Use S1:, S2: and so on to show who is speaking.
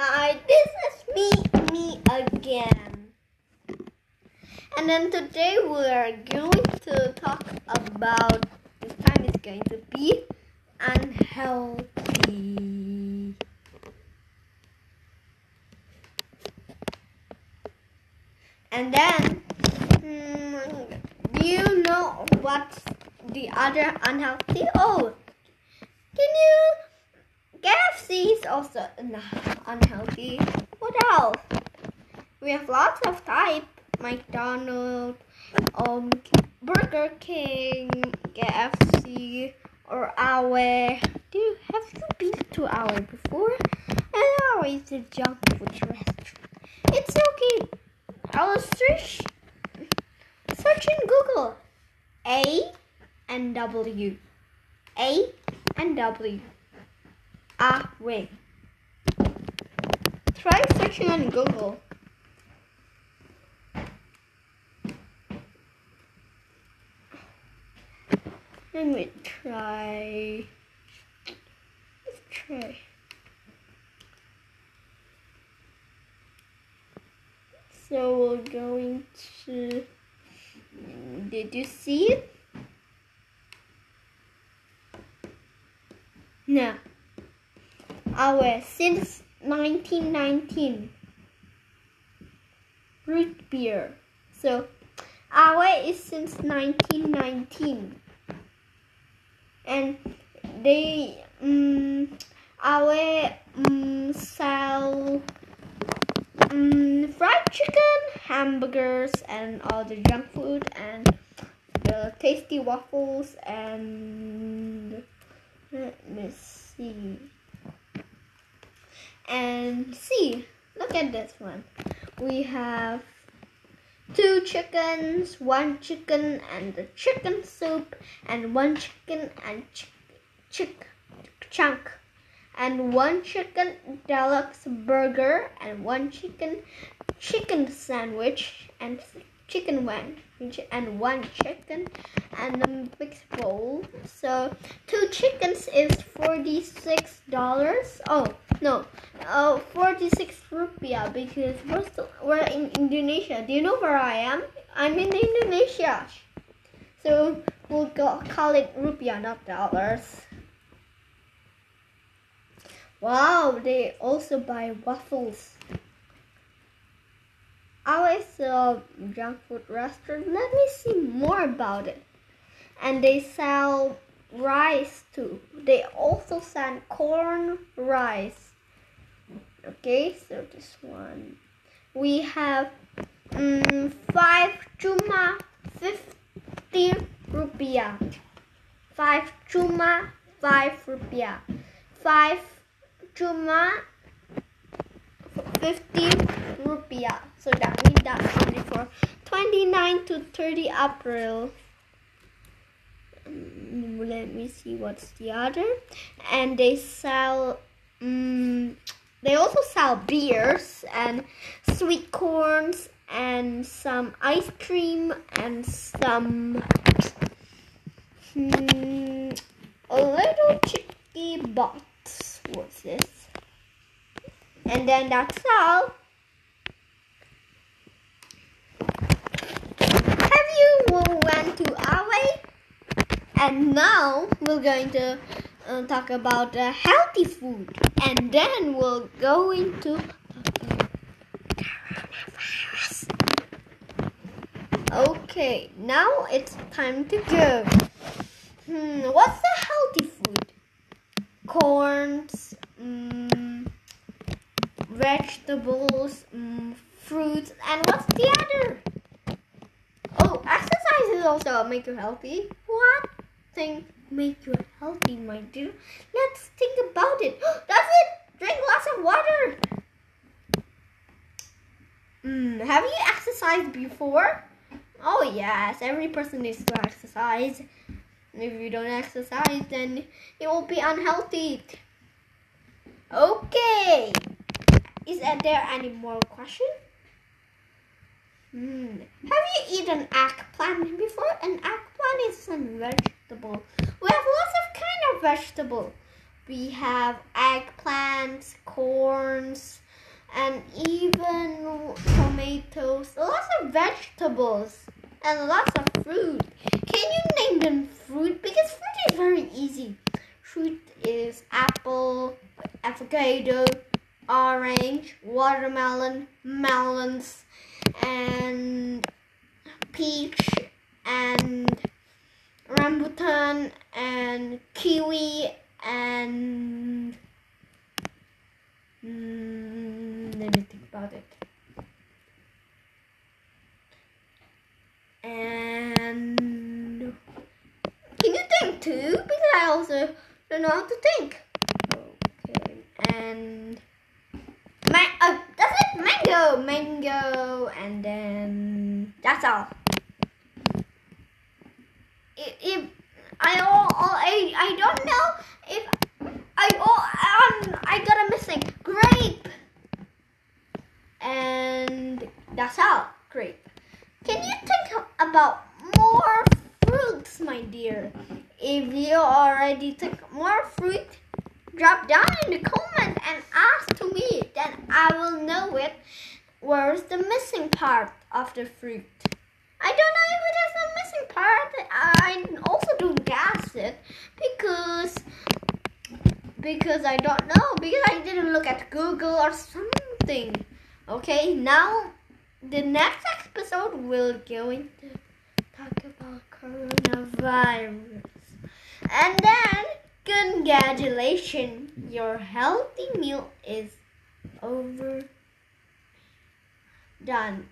S1: Hi, this is me, me again. And then today we are going to talk about this time is going to be unhealthy. And then, mm, do you know what's the other unhealthy? Oh, can you? KFC is also un- unhealthy. What else? We have lots of type. McDonald's, um, Burger King, KFC, or A&W. Do you have you been to A&W before? And A&W is a junk food restaurant. It's okay. I will search search in Google A and W. A and W. Ah, wait. Try searching on Google. Let me try. Let's try. So we're going to. Did you see it? No. Our since 1919 root beer. So our is since 1919 and they um, our um, sell um, fried chicken, hamburgers, and all the junk food and the tasty waffles and let me see and see. Look at this one. We have two chickens one chicken and the chicken soup and one chicken and ch- chick chunk and one chicken deluxe burger and one chicken chicken sandwich and chicken one and one chicken and a mixed bowl. So two chickens is 46 dollars. Oh no uh 46 rupiah because we're still, we're in indonesia do you know where i am i'm in indonesia so we'll go call it rupiah not dollars wow they also buy waffles I always a junk food restaurant. Let me see more about it. And they sell rice too. They also sell corn rice. Okay, so this one. We have um, five chuma, fifty rupiah. Five chuma, five rupiah. Five chuma, fifty rupiah. So that means that's for 29 to 30 April. Um, let me see what's the other. And they sell, um, they also sell beers and sweet corns and some ice cream and some hmm, a little chicky box. What's this? And then that's all. Have you went to A&W? And now we're going to uh, talk about uh, healthy food. And then we'll go into coronavirus. Okay, now it's time to go. Hmm, what's the healthy food? Corns, mm, vegetables, mm, fruits, and what's the other? Oh, exercise is also make you healthy. What thing make you healthy, my dear? Let's think about it. That's it. Drink lots of water. Mm, have you exercised before? Oh yes, every person needs to exercise. If you don't exercise, then you will be unhealthy. Okay. Is there any more question? Hmm. Have you eaten eggplant before? An eggplant is a vegetable. We have lots of kind of vegetable. We have eggplants, corns, and even tomatoes, lots of vegetables, and lots of fruit. Can you name them fruit? Because fruit is very easy. Fruit is apple, avocado, orange, watermelon, melons, and peach, and rambutan, and kiwi, and mm, let me think about it. And can you think too? Because I also don't know how to think. Okay, and ma- uh, that's it. Mango, mango, and then that's all. If, I I I don't know if I all um, I got a missing grape, and that's all. Grape. Can you think about more fruits, my dear? If you already think more fruit, drop down in the comment and ask to me. Then I will know it. Where's the missing part of the fruit? I don't know if it is a missing part. I also don't guess it because because I don't know because I didn't look at Google or something. Okay, now the next episode we're going to talk about coronavirus. And then congratulations, your healthy meal is over done.